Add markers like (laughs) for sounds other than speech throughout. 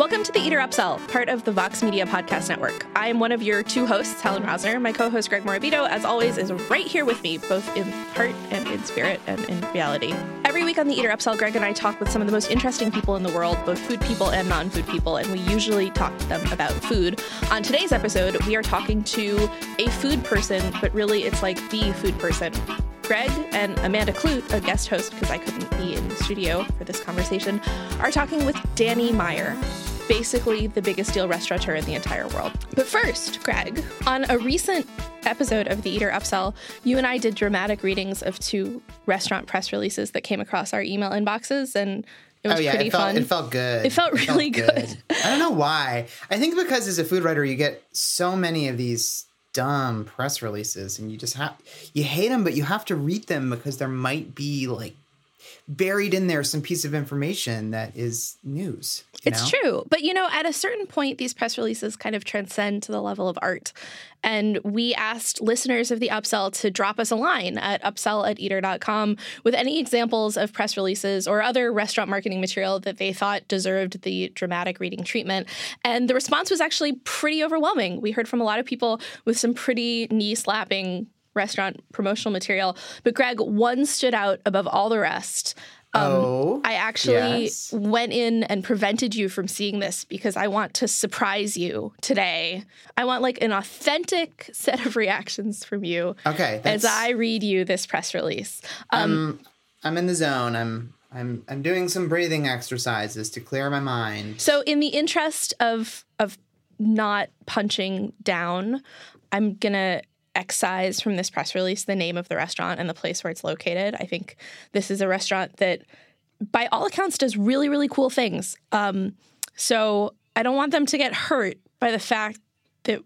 Welcome to the Eater Upsell, part of the Vox Media Podcast Network. I am one of your two hosts, Helen Rosner. My co host, Greg Morabito, as always, is right here with me, both in heart and in spirit and in reality. Every week on the Eater Upsell, Greg and I talk with some of the most interesting people in the world, both food people and non food people, and we usually talk to them about food. On today's episode, we are talking to a food person, but really it's like the food person. Greg and Amanda Kludt, a guest host because I couldn't be in the studio for this conversation, are talking with Danny Meyer, basically the biggest deal restaurateur in the entire world. But first, Greg, on a recent episode of the Eater Upsell, you and I did dramatic readings of two restaurant press releases that came across our email inboxes and it was oh yeah, pretty it felt, fun. It felt good. It felt really good. I don't know why. I think because as a food writer, you get so many of these dumb press releases, and you just have you hate them, but you have to read them because there might be like buried in there some piece of information that is news. It's know? true. But you know, at a certain point, these press releases kind of transcend to the level of art. And we asked listeners of the Upsell to drop us a line at upsell at eater.com with any examples of press releases or other restaurant marketing material that they thought deserved the dramatic reading treatment. And the response was actually pretty overwhelming. We heard from a lot of people with some pretty knee slapping restaurant promotional material. But Greg, one stood out above all the rest. Um, oh, I actually yes. went in and prevented you from seeing this because I want to surprise you today. I want like an authentic set of reactions from you. Okay, as I read you this press release. Um, um, I'm in the zone. I'm I'm I'm doing some breathing exercises to clear my mind. So, in the interest of of not punching down, I'm gonna excise from this press release the name of the restaurant and the place where it's located. I think this is a restaurant that, by all accounts, does really, really cool things. Um, so I don't want them to get hurt by the fact that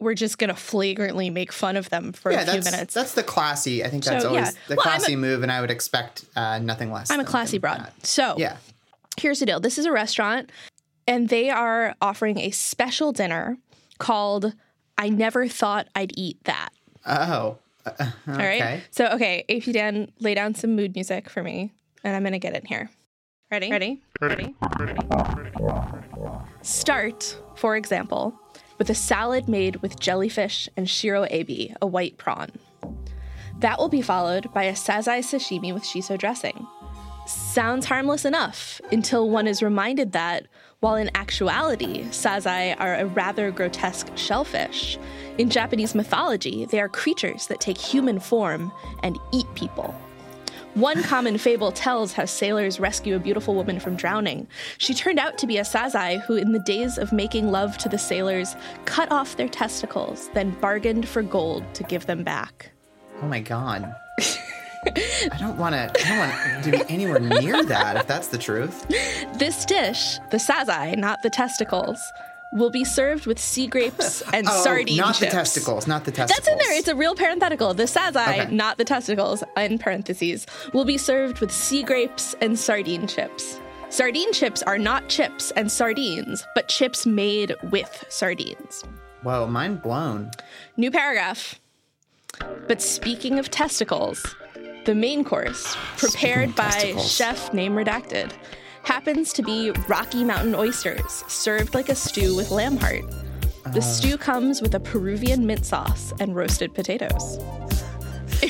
we're just going to flagrantly make fun of them for yeah, a few that's, minutes. That's the classy. I think that's So, always yeah. the Well, classy I'm move, and I would expect uh, nothing less. I'm a classy broad. that. So Yeah. here's the deal this is a restaurant, and they are offering a special dinner called I Never Thought I'd Eat That. Oh. Uh, uh, All right. So, okay, AP Dan, lay down some mood music for me, and I'm going to get in here. Ready? Ready? Ready? Start, for example, with a salad made with jellyfish and shiro ebi, a white prawn. That will be followed by a sazai sashimi with shiso dressing. Sounds harmless enough until one is reminded that, while in actuality, sazai are a rather grotesque shellfish, in Japanese mythology, they are creatures that take human form and eat people. One common fable tells how sailors rescue a beautiful woman from drowning. She turned out to be a sazai who, in the days of making love to the sailors, cut off their testicles, then bargained for gold to give them back. Oh my god. (laughs) I don't want to. I don't want to be anywhere near that. If that's the truth. This dish, the sazai, not the testicles, will be served with sea grapes (laughs) and Oh, sardine not chips. the testicles. Not the testicles. That's in there. It's a real parenthetical. The sazai, Okay. not the testicles, in parentheses, will be served with sea grapes and sardine chips. Sardine chips are not chips and sardines, but chips made with sardines. Whoa, mind blown. New paragraph. But speaking of testicles, the main course, prepared by chef name redacted, happens to be Rocky Mountain oysters served like a stew with lamb heart. The uh. stew comes with a Peruvian mint sauce and roasted potatoes.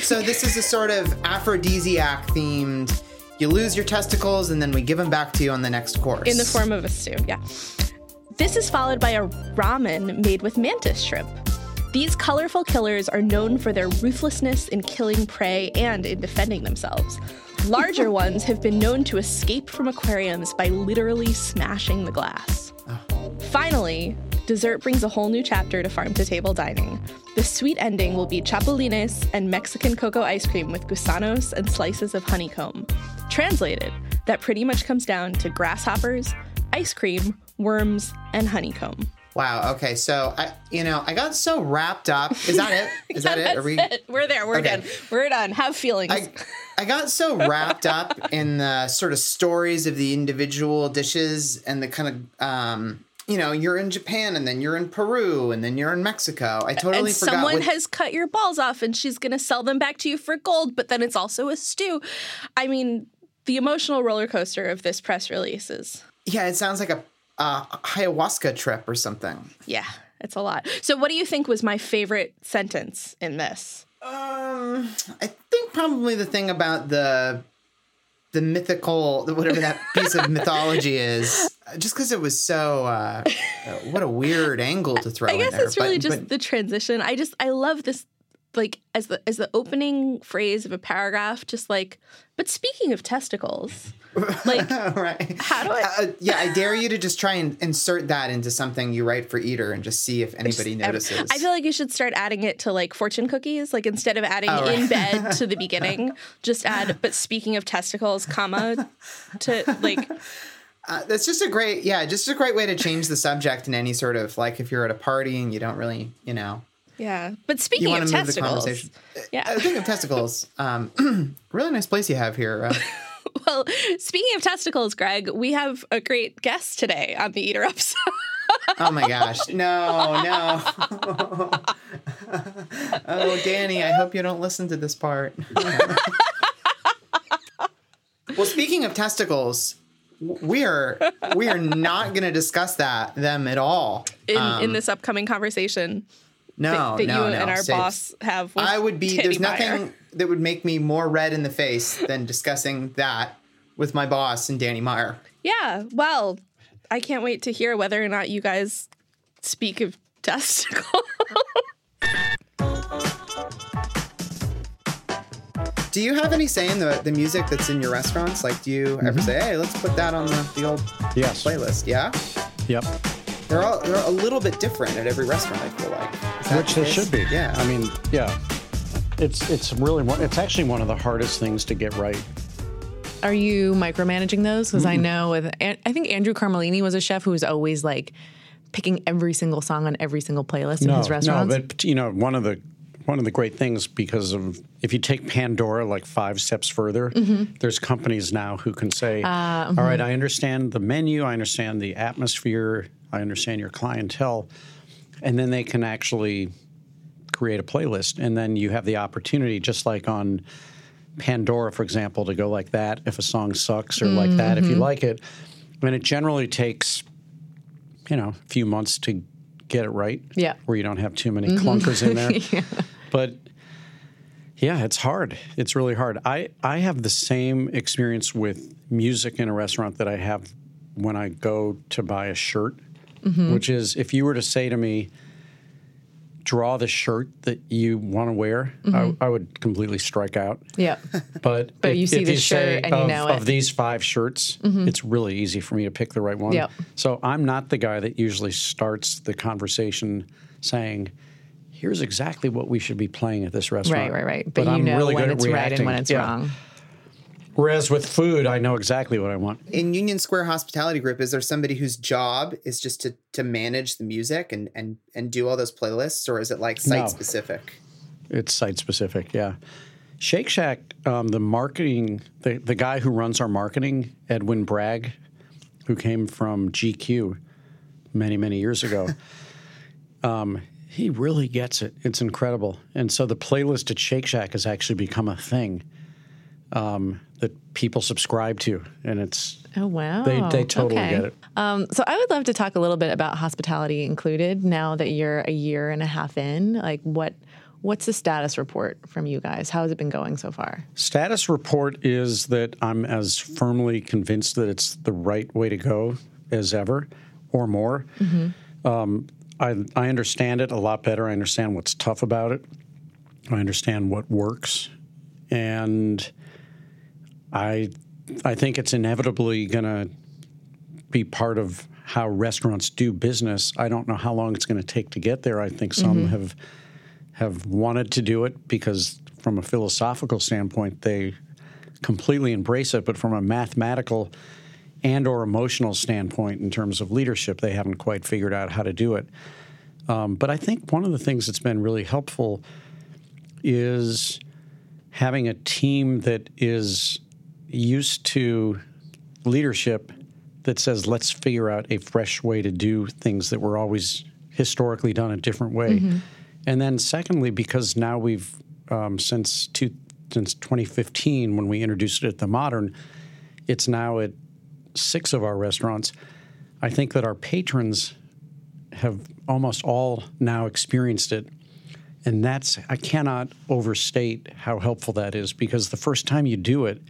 So (laughs) this is a sort of aphrodisiac themed. You lose your testicles, and then we give them back to you on the next course. in the form of a stew. Yeah. This is followed by a ramen made with mantis shrimp. These colorful killers are known for their ruthlessness in killing prey and in defending themselves. Larger (laughs) ones have been known to escape from aquariums by literally smashing the glass. Ah. Finally, dessert brings a whole new chapter to farm to table dining. The sweet ending will be chapulines and Mexican cocoa ice cream with gusanos and slices of honeycomb. Translated, that pretty much comes down to grasshoppers, ice cream, worms, and honeycomb. Wow. Okay. So I, you know, I got so wrapped up. Is that it? (laughs) Is that it? Are we? it. We're there. We're Okay. done. We're done. Have feelings. I, I got so wrapped up (laughs) in the sort of stories of the individual dishes and the kind of, um, you know, you're in Japan and then you're in Peru and then you're in Mexico. I totally and forgot. someone what- has cut your balls off and she's going to sell them back to you for gold, but then it's also a stew. I mean, the emotional roller coaster of this press release is yeah, it sounds like a uh, ayahuasca trip or something. Yeah, it's a lot. So, what do you think was my favorite sentence in this? Um, I think probably the thing about the the mythical, whatever that (laughs) piece of mythology is, just because it was so, uh, what a weird angle to throw. I guess in there. it's really but, just but, the transition. I just I love this like as the as the opening phrase of a paragraph just like but speaking of testicles (laughs) like right. how do I Uh, yeah, I dare you to just try and insert that into something you write for Eater and just see if anybody notices. I feel like you should start adding it to like fortune cookies. Like instead of adding Oh, right. in bed (laughs) to the beginning, just add but speaking of testicles, comma to like (laughs) Uh, that's just a great, yeah, just a great way to change the subject in any sort of like if you're at a party and you don't really, you know, yeah. But speaking want of testicles, yeah. Uh, Speaking of testicles, (laughs) um, (clears throat) really nice place you have here. Uh, (laughs) Well, speaking of testicles, Greg, we have a great guest today on the Eater episode. (laughs) oh my gosh, no, no. oh, Danny, I hope you don't listen to this part. well, speaking of testicles, we are we are not going to discuss that them at all. in, Um, in this upcoming conversation no, that no, you no. and our Save- boss have. With I would be. Danny There's Meyer. nothing that would make me more red in the face than discussing that with my boss and Danny Meyer. Yeah. Well, I can't wait to hear whether or not you guys speak of (laughs) testicles. Do you have any say in the, the music that's in your restaurants? Like, do you ever mm-hmm. say, "Hey, let's put that on the, the old Yes. playlist"? Yeah, Yep. They're all they're a little bit different at every restaurant. I feel like, Which the they should be. Yeah, I mean, yeah. It's it's really one- it's actually one of the hardest things to get right. Are you micromanaging those? Because I know with I think Andrew Carmellini was a chef who was always like picking every single song on every single playlist in his restaurants. No, but you know, one of the one of the great things because of if you take Pandora like five steps further, Mm-hmm. there's companies now who can say, Ah, "All right, I understand the menu, I understand the atmosphere, I understand your clientele," and then they can actually create a playlist, and then you have the opportunity, just like on Pandora, for example, to go like that if a song sucks, or like that Mm-hmm. if you like it. And it generally takes, you know, a few months to get it right. Yeah. Mm-hmm. Where you don't have too many clunkers in there. (laughs) But yeah, it's hard. It's really hard. I, I have the same experience with music in a restaurant that I have when I go to buy a shirt, Mm-hmm. which is if you were to say to me, draw the shirt that you want to wear, I, I would completely strike out. yeah. (laughs) But But if, you see the you say shirt and you of, know of these five shirts, it's really easy for me to pick the right one. Yep. So I'm not the guy that usually starts the conversation saying, "Here's exactly what we should be playing at this restaurant." Right, right, right. But, you I'm know really when good at it's right and when it's Yeah. wrong. Whereas with food, I know exactly what I want. in Union Square Hospitality Group, is there somebody whose job is just to to manage the music and and and do all those playlists, or is it like site No. specific? It's site specific, yeah. Shake Shack, um, the marketing, the, the guy who runs our marketing, Edwin Bragg, who came from GQ many, many years ago, (laughs) um, he really gets it. It's incredible. And so the playlist at Shake Shack has actually become a thing um, that people subscribe to. And it's, Oh wow. they, they totally Okay. get it. Um, so I would love to talk a little bit about hospitality included. Now that you're a year and a half in, like what what's the status report from you guys? How has it been going so far? Status report is that I'm as firmly convinced that it's the right way to go as ever or more. Um, I, I understand it a lot better. I understand what's tough about it. I understand what works. And I, I think it's inevitably going to be part of how restaurants do business. I don't know how long it's going to take to get there. I think some have have wanted to do it because from a philosophical standpoint they completely embrace it but from a mathematical and or emotional standpoint in terms of leadership they haven't quite figured out how to do it um, but i think one of the things that's been really helpful is having a team that is used to leadership that says let's figure out a fresh way to do things that were always historically done a different way. And then secondly because now we've um, since two, since 2015 when we introduced it at the modern it's now at six of our restaurants. I think that our patrons have almost all now experienced it. And that's, I cannot overstate how helpful that is because the first time you do it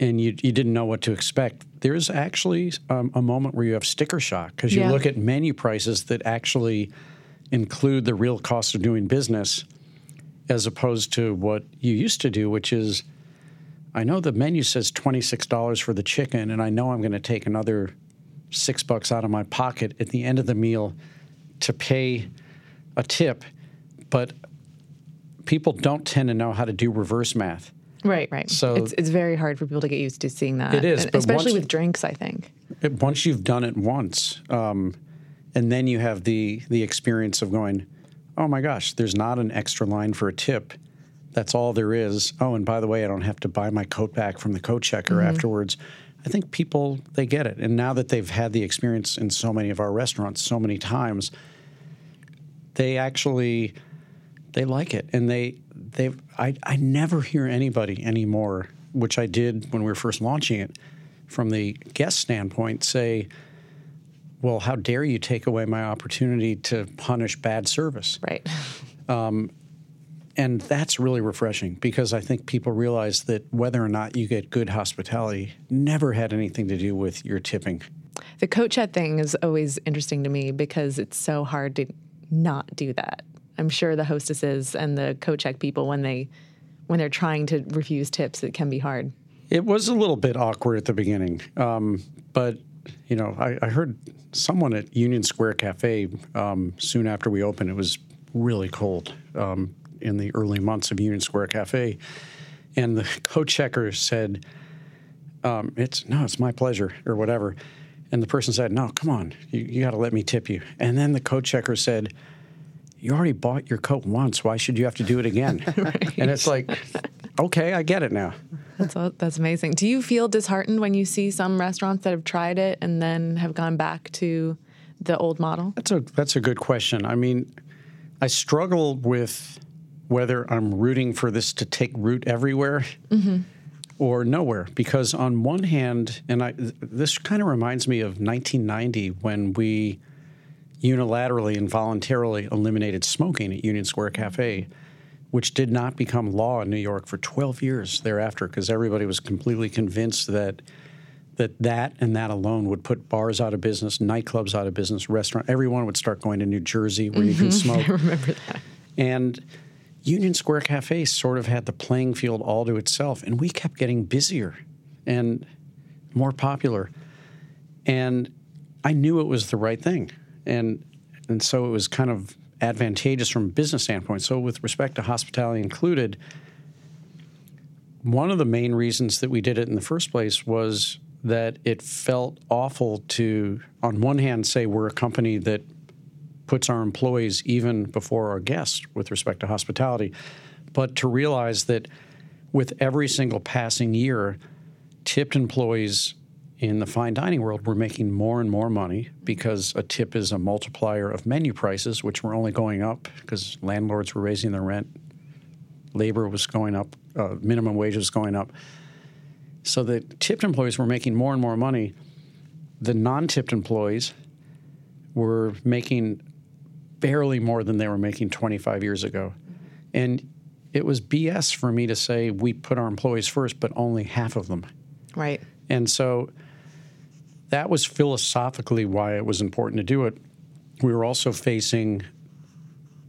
and you, you didn't know what to expect, there's actually um, a moment where you have sticker shock because you Yeah. look at menu prices that actually include the real cost of doing business as opposed to what you used to do, which is I know the menu says $26 for the chicken, and I know I'm going to take another six bucks out of my pocket at the end of the meal to pay a tip, but people don't tend to know how to do reverse math. Right, right. So- it's it's very hard for people to get used to seeing that. It is, but especially once- with drinks. I think. It- once you've done it once, um, and then you have the the experience of going, oh my gosh, there's not an extra line for a tip. That's all there is. Oh, and by the way, I don't have to buy my coat back from the coat checker afterwards. I think people they get it, and now that they've had the experience in so many of our restaurants so many times, they actually they like it, and they they I I never hear anybody anymore, which I did when we were first launching it, from the guest standpoint, say, "Well, how dare you take away my opportunity to punish bad service?" Right. (laughs) Um, and that's really refreshing because I think people realize that whether or not you get good hospitality never had anything to do with your tipping. The coat chat thing is always interesting to me because it's so hard to not do that. I'm sure the hostesses and the co-check people when they when they're trying to refuse tips, it can be hard. It was a little bit awkward at the beginning, um, but you know, I, I heard someone at Union Square Cafe um, soon after we opened. It was really cold um, in the early months of Union Square Cafe, and the (laughs) co-checker said, um, "It's no, it's my pleasure," or whatever. And the person said, "No, come on, you, you got to let me tip you." And then the co-checker said, "You already bought your coat once. Why should you have to do it again?" (laughs) And it's like, okay, I get it now. That's all, that's amazing. Do you feel disheartened when you see some restaurants that have tried it and then have gone back to the old model? That's a that's a good question. I mean, I struggle with whether I'm rooting for this to take root everywhere mm-hmm. or nowhere because on one hand, and I this kind of reminds me of 1990 when we unilaterally and voluntarily eliminated smoking at Union Square Cafe, which did not become law in New York for 12 years thereafter because everybody was completely convinced that that that and that alone would put bars out of business, nightclubs out of business, restaurant. Everyone would start going to New Jersey where you can mm-hmm. (laughs) smoke. I Remember that? And Union Square Cafe sort of had the playing field all to itself, and we kept getting busier and more popular. And I knew it was the right thing, and and so it was kind of advantageous from a business standpoint. So with respect to hospitality included, one of the main reasons that we did it in the first place was that it felt awful to, on one hand, say we're a company that puts our employees even before our guests with respect to hospitality, but to realize that with every single passing year, tipped employees in the fine dining world we're making more and more money because a tip is a multiplier of menu prices, which were only going up because landlords were raising their rent, labor was going up, uh, minimum wage was going up. So the tipped employees were making more and more money. The non tipped employees were making barely more than they were making 25 years ago. And it was BS for me to say we put our employees first, but only half of them. Right. And so that was philosophically why it was important to do it. We were also facing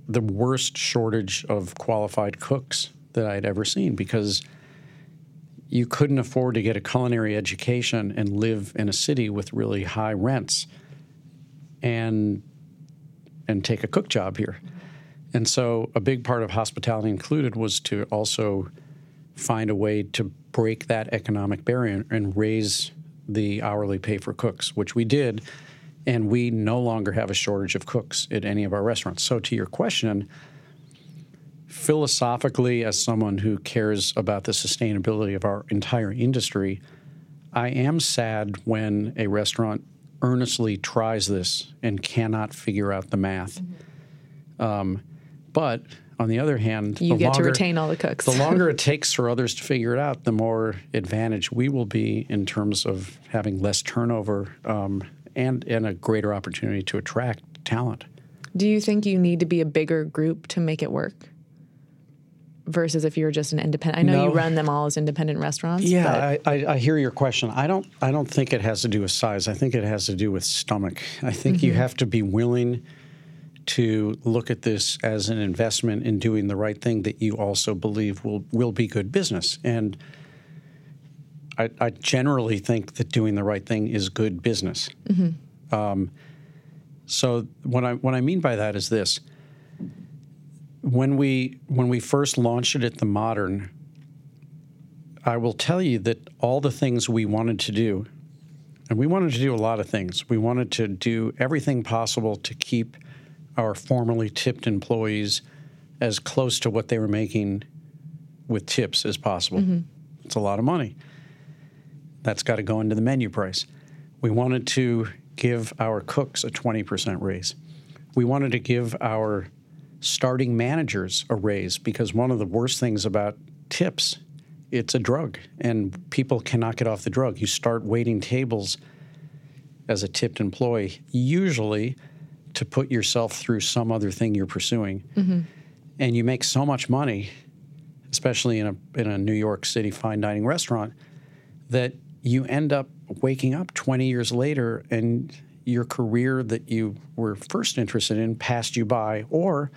the worst shortage of qualified cooks that I'd ever seen because you couldn't afford to get a culinary education and live in a city with really high rents and and take a cook job here. And so a big part of hospitality included was to also find a way to break that economic barrier and raise the hourly pay for cooks, which we did. And we no longer have a shortage of cooks at any of our restaurants. So, to your question, philosophically, as someone who cares about the sustainability of our entire industry, I am sad when a restaurant earnestly tries this and cannot figure out the math. Um, but on the other hand, You get longer, to retain all the cooks. the longer it (laughs) takes for others to figure it out, the more advantage we will be in terms of having less turnover um, and and a greater opportunity to attract talent. Do you think you need to be a bigger group to make it work? Versus if you're just an independent. I know you run them all as independent restaurants. but Yeah, I, I, I hear your question. I don't. I don't think it has to do with size. I think it has to do with stomach. I think you have to be willing to look at this as an investment in doing the right thing that you also believe will will be good business. And I, I generally think that doing the right thing is good business. Um, so what I what I mean by that is this: when we when we first launched it at the Modern, I will tell you that all the things we wanted to do, and we wanted to do a lot of things. We wanted to do everything possible to keep our formerly tipped employees as close to what they were making with tips as possible. Mm-hmm. It's a lot of money. That's got to go into the menu price. We wanted to give our cooks a 20% raise. We wanted to give our starting managers a raise because one of the worst things about tips it's a drug and people cannot get off the drug you start waiting tables as a tipped employee usually to put yourself through some other thing you're pursuing. Mm-hmm. And you make so much money especially in a in a New York City fine dining restaurant that you end up waking up 20 years later and your career that you were first interested in passed you by or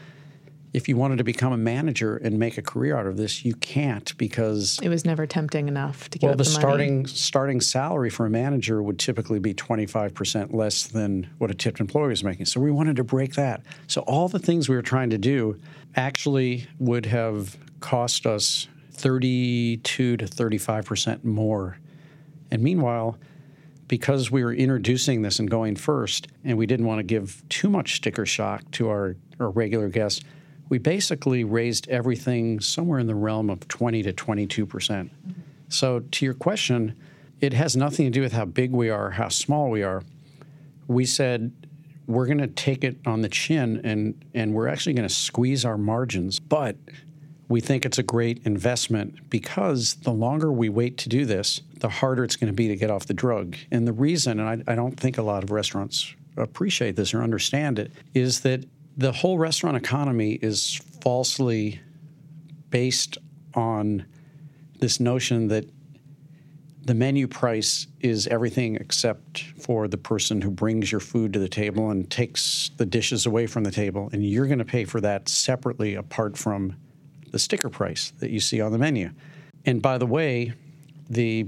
if you wanted to become a manager and make a career out of this you can't because It was never tempting enough to get. well the the starting starting salary for a manager would typically be 25% less than what a tipped employee was making. So we wanted to break that. So all the things we were trying to do actually would have cost us 32 to 35% more. And meanwhile because we were introducing this and going first and we didn't want to give too much sticker shock to our, our regular guests we basically raised everything somewhere in the realm of 20 to 22 percent. Mm-hmm. So to your question it has nothing to do with how big we are how small we are. We said we're going to take it on the chin and and we're actually going to squeeze our margins but we think it's a great investment because the longer we wait to do this, the harder it's going to be to get off the drug. And the reason, and I, I don't think a lot of restaurants appreciate this or understand it, is that the whole restaurant economy is falsely based on this notion that the menu price is everything except for the person who brings your food to the table and takes the dishes away from the table, and you're going to pay for that separately apart from the sticker price that you see on the menu. And by the way, the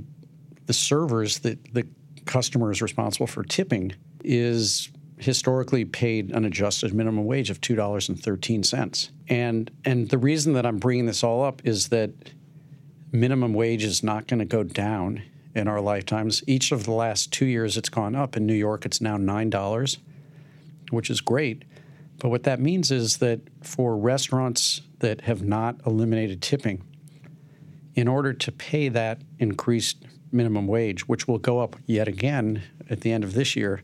the servers that the customer is responsible for tipping is historically paid an adjusted minimum wage of two dollars and thirteen cents. And the reason that I'm bringing this all up is that minimum wage is not going to go down in our lifetimes. Each of the last two years, it's gone up. In New York, it's now nine dollars, which is great. But what that means is that for restaurants that have not eliminated tipping, in order to pay that increased minimum wage, which will go up yet again at the end of this year,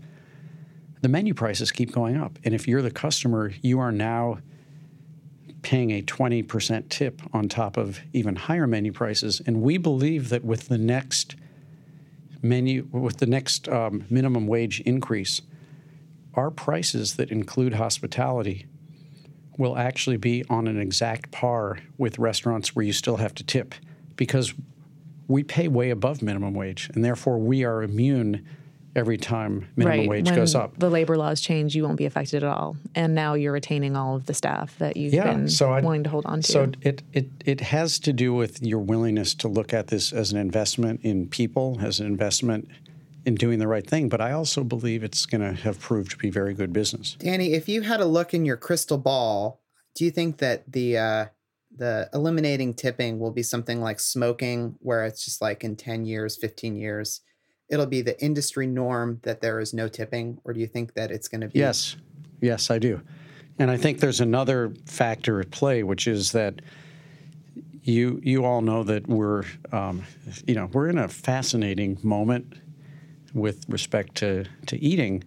the menu prices keep going up. And if you're the customer, you are now paying a 20% tip on top of even higher menu prices. And we believe that with the next menu, with the next um, minimum wage increase, our prices that include hospitality will actually be on an exact par with restaurants where you still have to tip because we pay way above minimum wage and therefore we are immune every time minimum right. wage when goes up. The labor laws change, you won't be affected at all. And now you're retaining all of the staff that you've Yeah, been so I- wanting to hold on to. So it, it it has to do with your willingness to look at this as an investment in people, as an investment in doing the right thing. But I also believe it's going to have proved to be very good business. Danny, if you had a look in your crystal ball, do you think that the uh, the eliminating tipping will be something like smoking, where it's just like in ten years, fifteen years, it'll be the industry norm that there is no tipping, or do you think that it's going to be? Yes, yes, I do. And I think there's another factor at play, which is that you you all know that we're um, you know we're in a fascinating moment with respect to to eating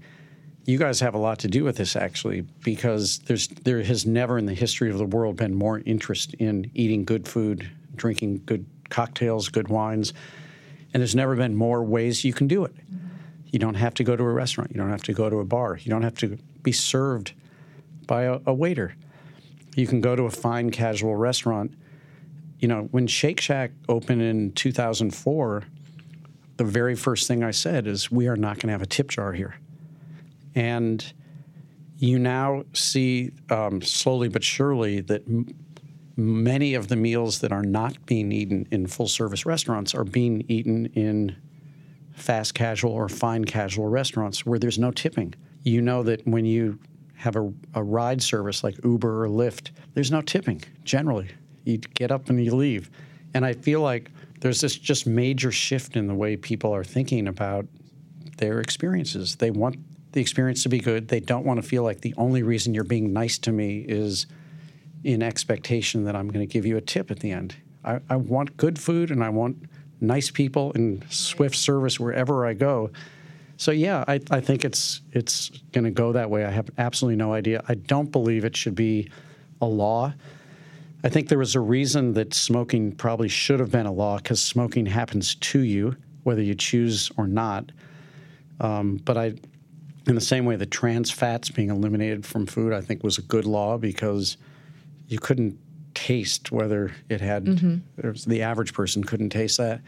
you guys have a lot to do with this actually, because there's there has never in the history of the world been more interest in eating good food, drinking good cocktails, good wines, and there's never been more ways you can do it. You don't have to go to a restaurant. You don't have to go to a bar. You don't have to be served by a, a waiter. You can go to a fine casual restaurant. You know, when Shake Shack opened in 2004, the very first thing I said is, we are not going to have a tip jar here. And you now see um, slowly but surely that many of the meals that are not being eaten in full service restaurants are being eaten in fast casual or fine casual restaurants where there's no tipping. You know that when you have a, a ride service like Uber or Lyft, there's no tipping generally. You get up and you leave. And I feel like there's this just major shift in the way people are thinking about their experiences. They want the experience to be good. They don't want to feel like the only reason you're being nice to me is in expectation that I'm going to give you a tip at the end. I, I want good food and I want nice people and swift service wherever I go. So yeah, I, I think it's it's going to go that way. I have absolutely no idea. I don't believe it should be a law. I think there was a reason that smoking probably should have been a law because smoking happens to you whether you choose or not. Um, but I, in the same way that trans fats being eliminated from food, I think was a good law because you couldn't taste whether it had mm-hmm. the average person couldn't taste that.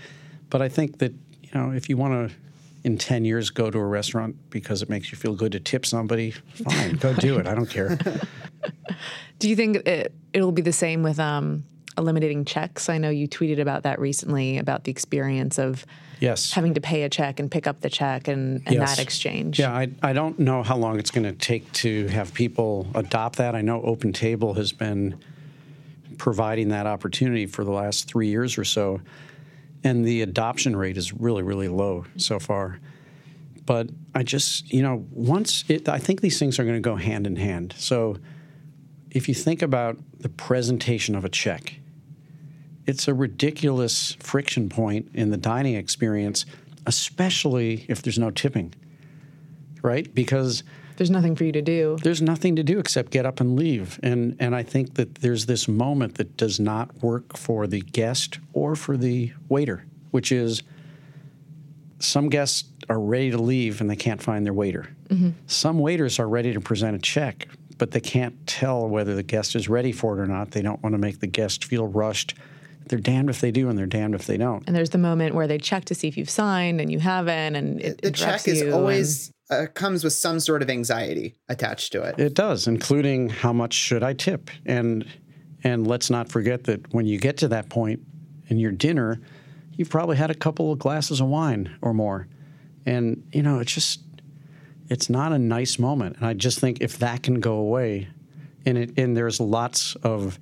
But I think that you know if you want to in 10 years go to a restaurant because it makes you feel good to tip somebody, fine, go do it. I don't care. (laughs) Do you think it, it'll be the same with um, eliminating checks? I know you tweeted about that recently about the experience of yes. having to pay a check and pick up the check and, and yes. that exchange. Yeah, I, I don't know how long it's going to take to have people adopt that. I know Open Table has been providing that opportunity for the last three years or so and the adoption rate is really, really low so far. But I just, you know, once it, I think these things are going to go hand in hand. So if you think about the presentation of a check, it's a ridiculous friction point in the dining experience, especially if there's no tipping, right? Because there's nothing for you to do. There's nothing to do except get up and leave. And and I think that there's this moment that does not work for the guest or for the waiter, which is some guests are ready to leave and they can't find their waiter. Mm-hmm. Some waiters are ready to present a check, but they can't tell whether the guest is ready for it or not. They don't want to make the guest feel rushed. They're damned if they do and they're damned if they don't. And there's the moment where they check to see if you've signed and you haven't, and it, the check is always uh, comes with some sort of anxiety attached to it. It does, including how much should I tip, and and let's not forget that when you get to that point in your dinner, you've probably had a couple of glasses of wine or more, and you know it's just it's not a nice moment. And I just think if that can go away, and it and there's lots of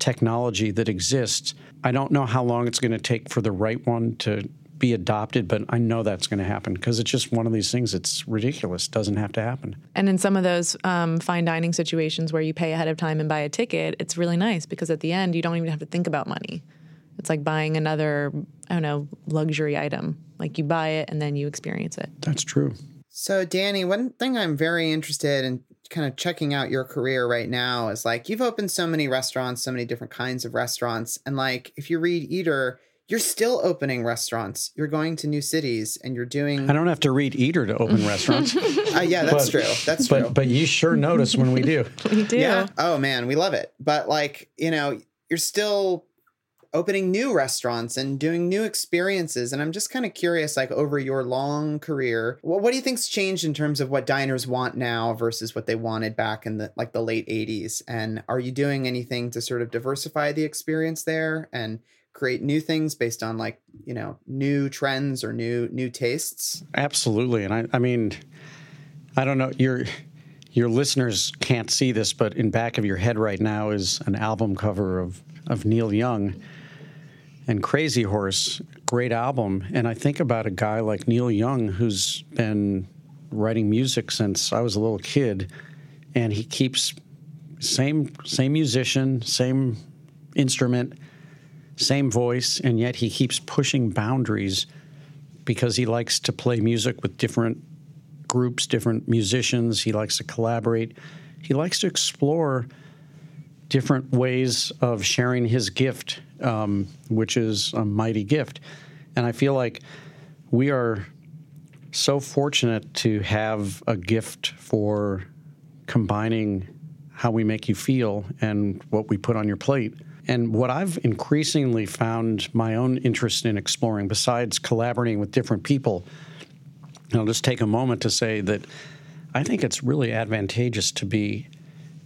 technology that exists. I don't know how long it's going to take for the right one to be adopted, but I know that's going to happen because it's just one of these things. It's ridiculous. Doesn't have to happen. And in some of those um, fine dining situations where you pay ahead of time and buy a ticket, it's really nice because at the end you don't even have to think about money. It's like buying another, I don't know, luxury item. Like you buy it and then you experience it. That's true. So, Danny, one thing I'm very interested in kind of checking out your career right now is like you've opened so many restaurants, so many different kinds of restaurants. And like if you read Eater, you're still opening restaurants. You're going to new cities and you're doing. I don't have to read Eater to open restaurants. (laughs) uh, yeah, that's but, true. That's but, true. But you sure notice when we do. (laughs) we do. Yeah. Oh man, we love it. But like you know, you're still opening new restaurants and doing new experiences. And I'm just kind of curious, like over your long career, what, what do you think's changed in terms of what diners want now versus what they wanted back in the like the late 80s? And are you doing anything to sort of diversify the experience there and create new things based on like you know new trends or new new tastes absolutely and i i mean i don't know your your listeners can't see this but in back of your head right now is an album cover of of neil young and crazy horse great album and i think about a guy like neil young who's been writing music since i was a little kid and he keeps same same musician same instrument same voice, and yet he keeps pushing boundaries because he likes to play music with different groups, different musicians. He likes to collaborate. He likes to explore different ways of sharing his gift, um, which is a mighty gift. And I feel like we are so fortunate to have a gift for combining how we make you feel and what we put on your plate. And what I've increasingly found my own interest in exploring, besides collaborating with different people, I'll just take a moment to say that I think it's really advantageous to be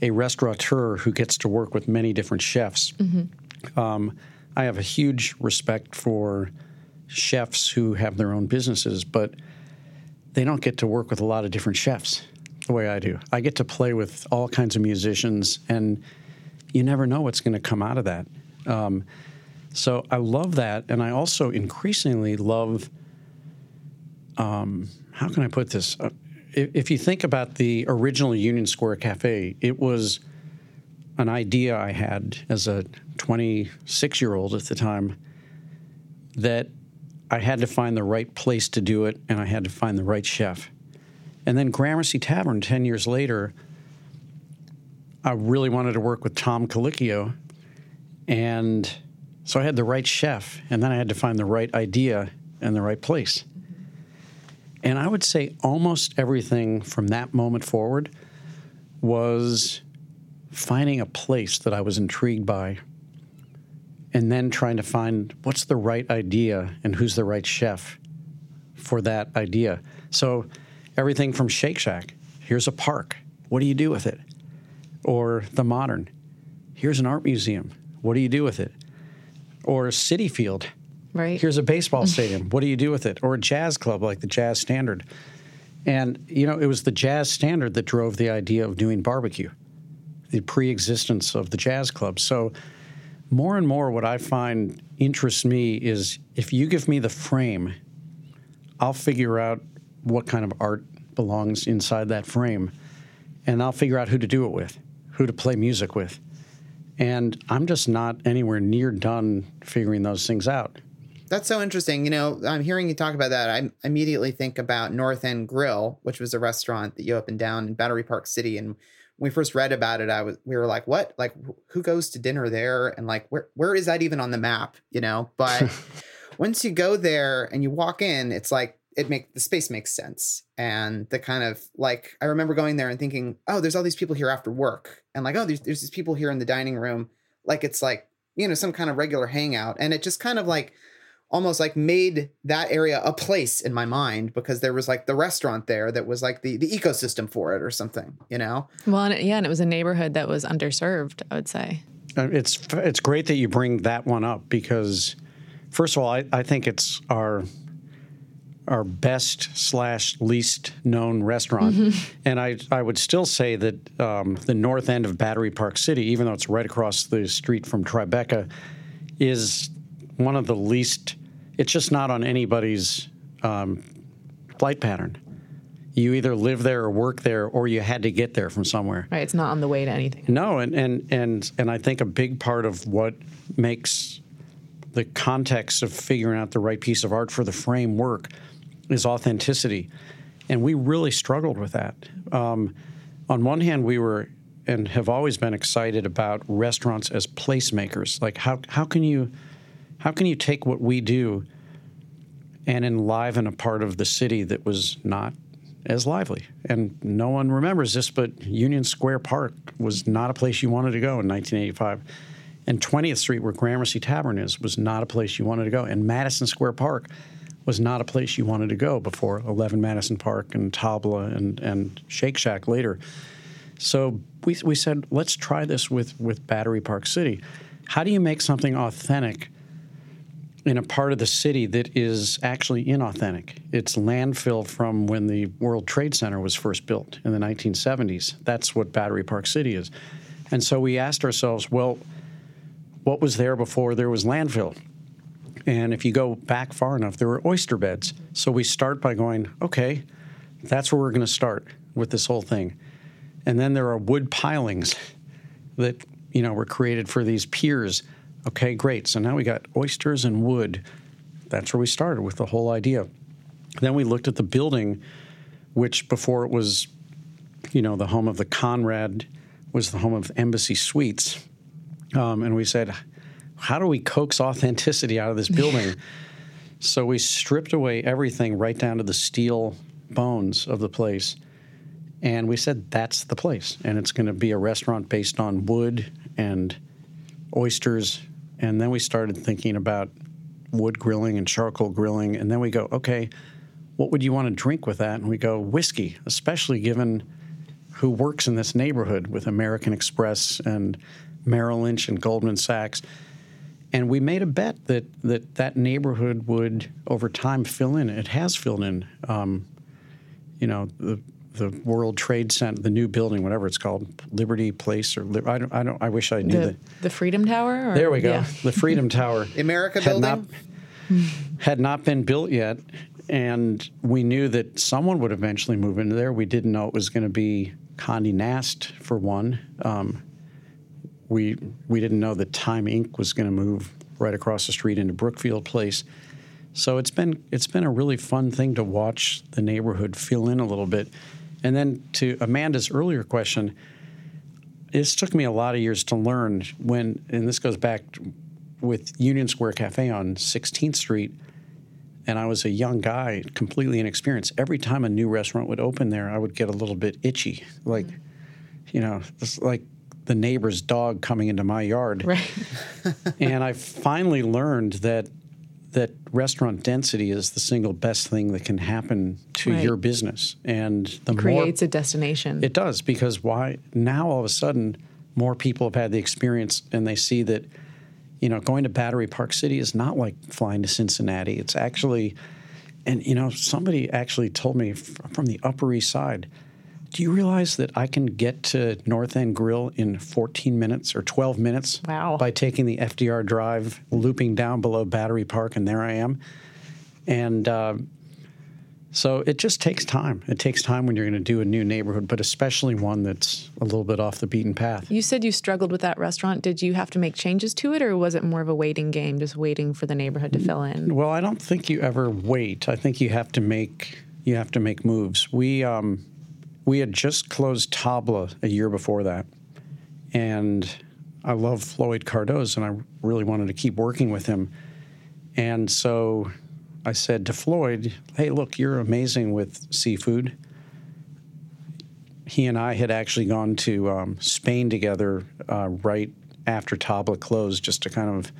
a restaurateur who gets to work with many different chefs. Mm-hmm. Um, I have a huge respect for chefs who have their own businesses, but they don't get to work with a lot of different chefs the way I do. I get to play with all kinds of musicians, and you never know what's going to come out of that. Um, so I love that, and I also increasingly love. Um, how can I put this? Uh, if, you think about the original Union Square Cafe, it was an idea I had as a 26 year old at the time that I had to find the right place to do it, and I had to find the right chef. And then Gramercy Tavern, 10 years later, I really wanted to work with Tom Colicchio. And so I had the right chef, and then I had to find the right idea and the right place. And I would say almost everything from that moment forward was finding a place that I was intrigued by and then trying to find what's the right idea and who's the right chef for that idea. So everything from Shake Shack, here's a park. What do you do with it? Or the modern, here's an art museum. What do you do with it? Or Citi Field, right? Here's a baseball stadium. what do you do with it? Or a jazz club like the Jazz Standard. And, you know, it was the Jazz Standard that drove the idea of doing barbecue, the pre existence of the jazz club. So, more and more, what I find interests me is if you give me the frame, I'll figure out what kind of art belongs inside that frame, and I'll figure out who to do it with, who to play music with. And I'm just not anywhere near done figuring those things out. That's so interesting. You know, I'm hearing you talk about that. I immediately think about North End Grill, which was a restaurant that you opened down in Battery Park City. And when we first read about it, I was we were like, "What? Like, who goes to dinner there?" And like, where where is that even on the map? You know. But (laughs) once you go there and you walk in, it's like it make the space makes sense and the kind of like i remember going there and thinking oh there's all these people here after work and like oh there's, there's these people here in the dining room like it's like you know some kind of regular hangout and it just kind of like almost like made that area a place in my mind because there was like the restaurant there that was like the the ecosystem for it or something you know well and it, yeah and it was a neighborhood that was underserved i would say uh, it's it's great that you bring that one up because first of all i, I think it's our our best slash least known restaurant. Mm-hmm. (laughs) And I, I would still say that um, the north end of Battery Park City, even though it's right across the street from Tribeca, is one of the least, it's just not on anybody's um, flight pattern. You either live there or work there, or you had to get there from somewhere. Right, it's not on the way to anything. No, and and and and I think a big part of what makes the context of figuring out the right piece of art for the framework is authenticity. And we really struggled with that. Um, on one hand, we were and have always been excited about restaurants as placemakers. Like how how can you how can you take what we do and enliven a part of the city that was not as lively? And no one remembers this, but Union Square Park was not a place you wanted to go in 1985. And 20th Street, where Gramercy Tavern is, was not a place you wanted to go. And Madison Square Park was not a place you wanted to go before 11 Madison Park and Tabla and, and Shake Shack later. So we, we said, let's try this with, with Battery Park City. How do you make something authentic in a part of the city that is actually inauthentic? It's landfill from when the World Trade Center was first built in the 1970s. That's what Battery Park City is. And so we asked ourselves, well, what was there before there was landfill? And if you go back far enough, there were oyster beds. So we start by going, okay, that's where we're going to start with this whole thing. And then there are wood pilings that, you know, were created for these piers. Okay, great. So now we got oysters and wood. That's where we started with the whole idea. Then we looked at the building which before it was, you know, the home of the Conrad, was the home of Embassy Suites. Um, and we said, how do we coax authenticity out of this building? (laughs) so we stripped away everything right down to the steel bones of the place. And we said, that's the place. And it's going to be a restaurant based on wood and oysters. And then we started thinking about wood grilling and charcoal grilling. And then we go, okay, what would you want to drink with that? And we go, whiskey, especially given who works in this neighborhood with American Express and Merrill Lynch and Goldman Sachs. And we made a bet that that, that neighborhood would, over time, fill in. It has filled in. Um, you know, the, the World Trade Center, the new building, whatever it's called, Liberty Place, or I don't, I don't. I wish I knew The, the. the Freedom Tower? Or? There we go. Yeah. The Freedom Tower. (laughs) America had building? not had not been built yet, and we knew that someone would eventually move into there. We didn't know it was going to be Condé Nast for one. Um, we we didn't know that Time Inc. was going to move right across the street into Brookfield Place. So it's been it's been a really fun thing to watch the neighborhood fill in a little bit. And then to Amanda's earlier question, this took me a lot of years to learn when, and this goes back with Union Square Cafe on 16th Street, and I was a young guy, completely inexperienced. Every time a new restaurant would open there, I would get a little bit itchy, like, mm-hmm. you know, it's like the neighbor's dog coming into my yard. Right. (laughs) and I finally learned that that restaurant density is the single best thing that can happen to Right. your business, and the more Creates a destination. it does because why now all of a sudden more people have had the experience and they see that you know going to Battery Park City is not like flying to Cincinnati. It's actually and you know somebody actually told me from the Upper East Side. Do you realize that I can get to North End Grill in 14 minutes or 12 minutes Wow. by taking the FDR Drive, looping down below Battery Park, and there I am. And uh, so it just takes time. It takes time when you're going to do a new neighborhood, but especially one that's a little bit off the beaten path. you said you struggled with that restaurant. Did you have to make changes to it, or was it more of a waiting game, just waiting for the neighborhood to fill in? Well, I don't think you ever wait. I think you have to make you have to make moves. We um, we had just closed Tabla a year before that, and I love Floyd Cardoz, and I really wanted to keep working with him. And so I said to Floyd, "Hey, look, you're amazing with seafood." He and I had actually gone to um, Spain together uh, right after Tabla closed, just to kind of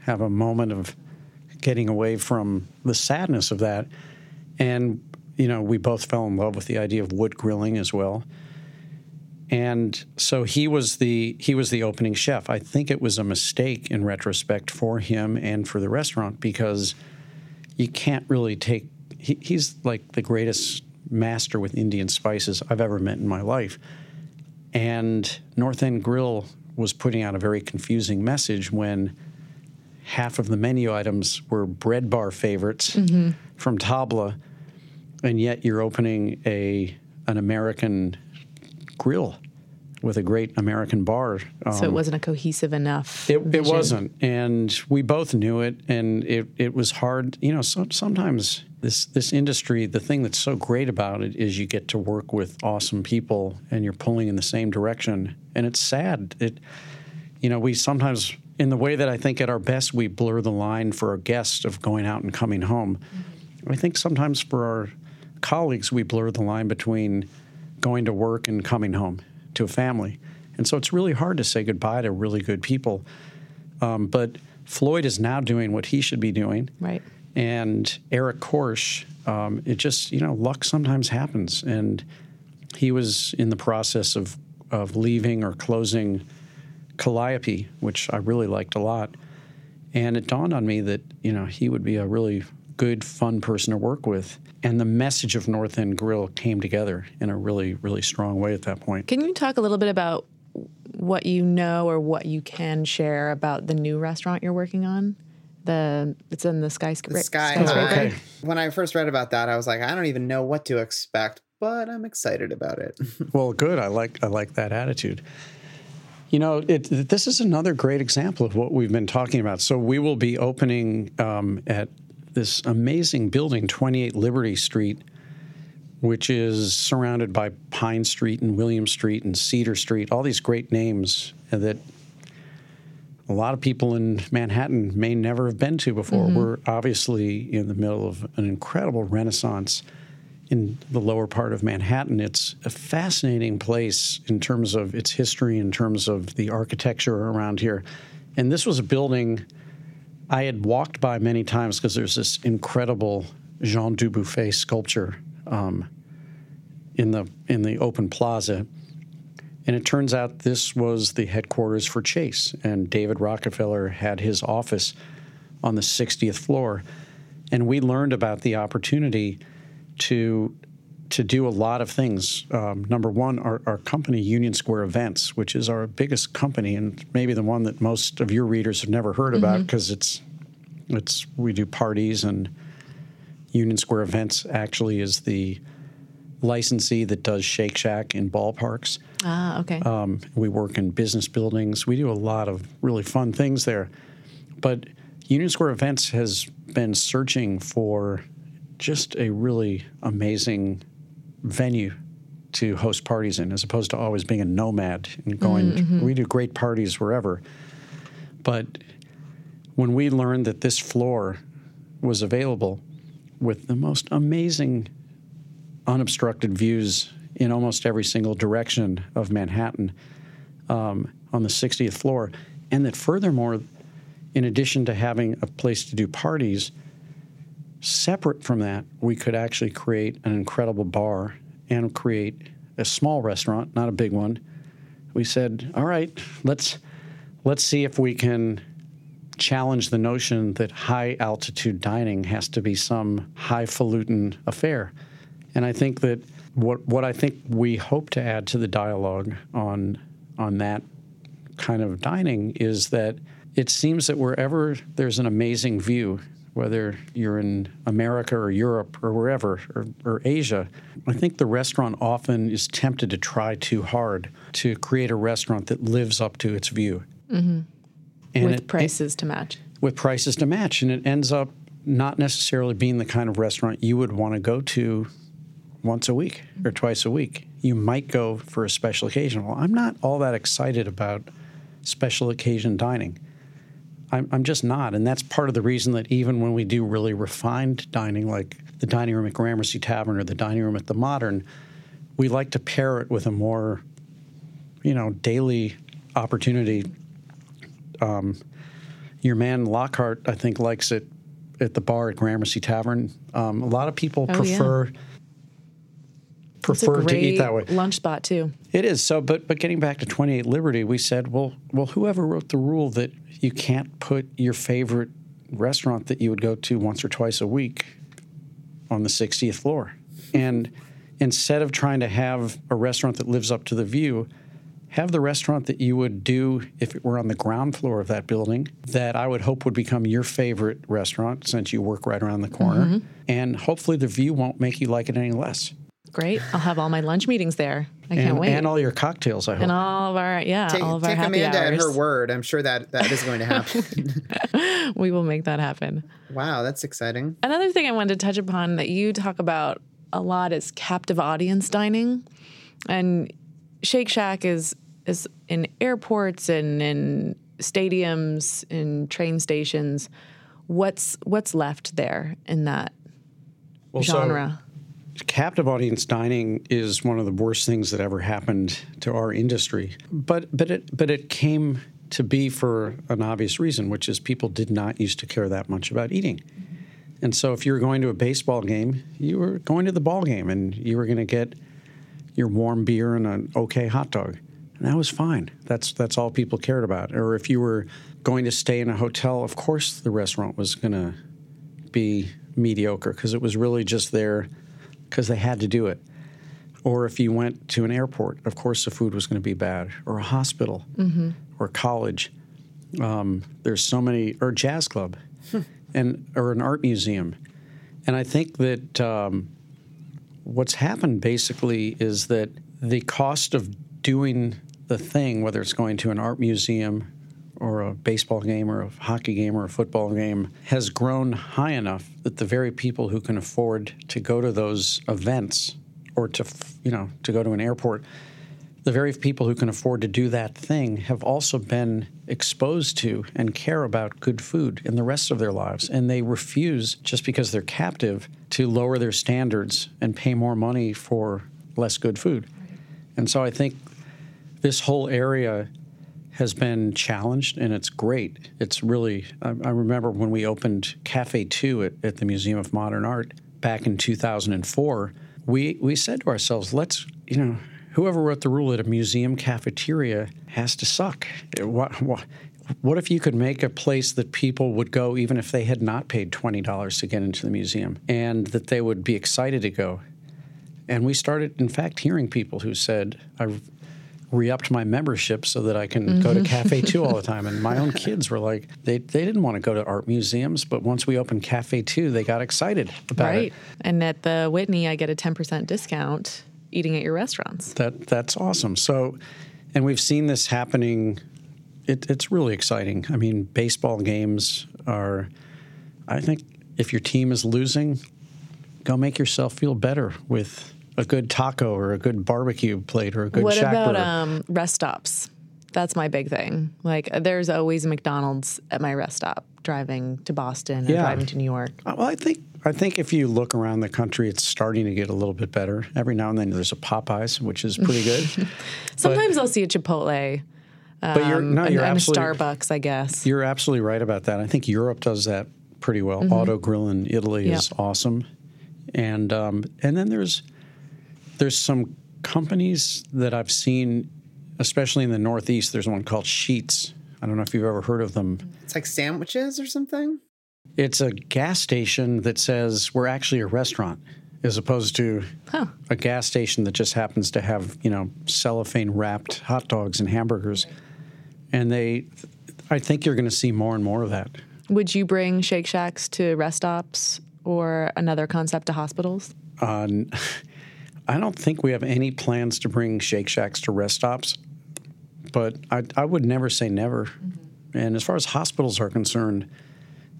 have a moment of getting away from the sadness of that. And, you know, we both fell in love with the idea of wood grilling as well. And so he was the he was the opening chef. I think it was a mistake in retrospect for him and for the restaurant because you can't really take he, he's like the greatest master with Indian spices I've ever met in my life. And North End Grill was putting out a very confusing message when half of the menu items were bread bar favorites mm-hmm. from Tabla, and yet you're opening a an American grill with a great American bar. so it Um, wasn't a cohesive enough. it, it wasn't, and we both knew it, and it, it was hard. You know, so, sometimes this this industry, the thing that's so great about it is you get to work with awesome people, and you're pulling in the same direction. And it's sad. It, you know, we sometimes, in the way that I think at our best, we blur the line for our guests of going out and coming home. I think sometimes for our colleagues, we blur the line between going to work and coming home to a family. And so it's really hard to say goodbye to really good people. Um, but Floyd is now doing what he should be doing. Right. And Eric Korsh, um, it just, you know, luck sometimes happens. And he was in the process of, of leaving or closing Calliope, which I really liked a lot. And it dawned on me that, you know, he would be a really good, fun person to work with. And the message of North End Grill came together in a really, really strong way at that point. Can you talk a little bit about what you know or what you can share about the new restaurant you're working on? The it's in the skyscraper. Sky skyscraper? High. okay. When I first read about that, I was like, I don't even know what to expect, but I'm excited about it. (laughs) Well, good. I like I like that attitude. You know, it, this is another great example of what we've been talking about. So we will be opening um, at this amazing building, 28 Liberty Street, which is surrounded by Pine Street and William Street and Cedar Street, all these great names that a lot of people in Manhattan may never have been to before. Mm-hmm. We're obviously in the middle of an incredible renaissance in the lower part of Manhattan. It's a fascinating place in terms of its history, in terms of the architecture around here. And this was a building I had walked by many times because there's this incredible Jean Dubuffet sculpture um, in the in the open plaza. And it turns out this was the headquarters for Chase, and David Rockefeller had his office on the 60th floor. And we learned about the opportunity to to do a lot of things. Um, number one, our, our, company, Union Square Events, which is our biggest company and maybe the one that most of your readers have never heard mm-hmm. about because it's it's we do parties and Union Square Events actually is the licensee that does Shake Shack in ballparks. Ah, okay. Um, we work in business buildings. We do a lot of really fun things there. But Union Square Events has been searching for just a really amazing venue to host parties in, as opposed to always being a nomad and going. Mm-hmm. We do great parties wherever, but when we learned that this floor was available with the most amazing unobstructed views in almost every single direction of Manhattan um, on the 60th floor, and that furthermore, in addition to having a place to do parties, Separate from that, we could actually create an incredible bar and create a small restaurant, not a big one. We said, "All right, let's let's see if we can challenge the notion that high altitude dining has to be some highfalutin affair." And I think that what what I think we hope to add to the dialogue on on that kind of dining is that it seems that wherever there's an amazing view whether you're in America or Europe or wherever, or, or, Asia, I think the restaurant often is tempted to try too hard to create a restaurant that lives up to its view. Mm-hmm. with it, prices it, to match. With prices to match. And it ends up not necessarily being the kind of restaurant you would want to go to once a week or twice a week. You might go for a special occasion. Well, I'm not all that excited about special occasion dining. I'm, I'm just not. And that's part of the reason that even when we do really refined dining, like the dining room at Gramercy Tavern or the dining room at the Modern, we like to pair it with a more, you know, daily opportunity. Um, your man Lockhart, I think, likes it at the bar at Gramercy Tavern. Um, a lot of people oh, prefer. Yeah prefer to eat that way. Lunch spot too. It is so, but but getting back to 28 Liberty, we said, well, well, whoever wrote the rule that you can't put your favorite restaurant that you would go to once or twice a week on the 60th floor, and instead of trying to have a restaurant that lives up to the view, have the restaurant that you would do if it were on the ground floor of that building that I would hope would become your favorite restaurant since you work right around the corner. Mm-hmm. And hopefully the view won't make you like it any less. Great. I'll have all my lunch meetings there. I and, can't wait. And all your cocktails, I hope. And all of our, yeah, take, all of our take happy Amanda hours. at her word. I'm sure that that is going to happen. (laughs) (laughs) we will make that happen. Wow, that's exciting. Another thing I wanted to touch upon that you talk about a lot is captive audience dining. And Shake Shack is is in airports and in stadiums, in train stations. What's what's left there in that well, genre? So captive audience dining is one of the worst things that ever happened to our industry. But but it but it came to be for an obvious reason, which is people did not used to care that much about eating. And so if you were going to a baseball game, you were going to the ball game and you were going to get your warm beer and an okay hot dog. And that was fine. That's that's all people cared about. Or if you were going to stay in a hotel, of course the restaurant was going to be mediocre because it was really just there because they had to do it. Or if you went to an airport, of course the food was going to be bad. Or a hospital, mm-hmm. or college. Um, there's so many, or jazz club, and or an art museum. And I think that um, what's happened basically is that the cost of doing the thing, whether it's going to an art museum or a baseball game or a hockey game or a football game has grown high enough that the very people who can afford to go to those events or to you know to go to an airport the very people who can afford to do that thing have also been exposed to and care about good food in the rest of their lives. And they refuse, just because they're captive, to lower their standards and pay more money for less good food. And so I think this whole area has been challenged and it's great. It's really, I, I remember when we opened Cafe 2 at, at the Museum of Modern Art back in 2004, we, we said to ourselves, let's, you know, whoever wrote the rule that a museum cafeteria has to suck. What, what, what if you could make a place that people would go even if they had not paid $20 to get into the museum and that they would be excited to go? And we started, in fact, hearing people who said, I re upped my membership so that I can mm-hmm. go to Cafe 2 all the (laughs) time. And my own kids were like, they, they didn't want to go to art museums, but once we opened Cafe 2, they got excited about right. it. Right. And at the Whitney, I get a 10% discount eating at your restaurants. That that's awesome. So, and we've seen this happening. It, it's really exciting. I mean, baseball games are. I think if your team is losing, go make yourself feel better with a good taco or a good barbecue plate or a good. What about um, rest stops? That's my big thing. Like, there's always a McDonald's at my rest stop driving to Boston or yeah. driving to New York. Well, I think I think if you look around the country, it's starting to get a little bit better. Every now and then there's a Popeyes, which is pretty good. (laughs) Sometimes but, I'll see a Chipotle. Um, but you're no, you're and, absolutely and Starbucks, I guess. You're absolutely right about that. I think Europe does that pretty well. Mm-hmm. Autogrill in Italy yep. is awesome, and um, and then there's there's some companies that I've seen, especially in the Northeast. There's one called Sheetz. I don't know if you've ever heard of them. It's like sandwiches or something. It's a gas station that says we're actually a restaurant, as opposed to huh. a gas station that just happens to have you know cellophane wrapped hot dogs and hamburgers. And they, I think you're going to see more and more of that. Would you bring Shake Shacks to rest stops or another concept to hospitals? Uh, (laughs) I don't think we have any plans to bring Shake Shacks to rest stops, but I, I would never say never. Mm-hmm. And as far as hospitals are concerned,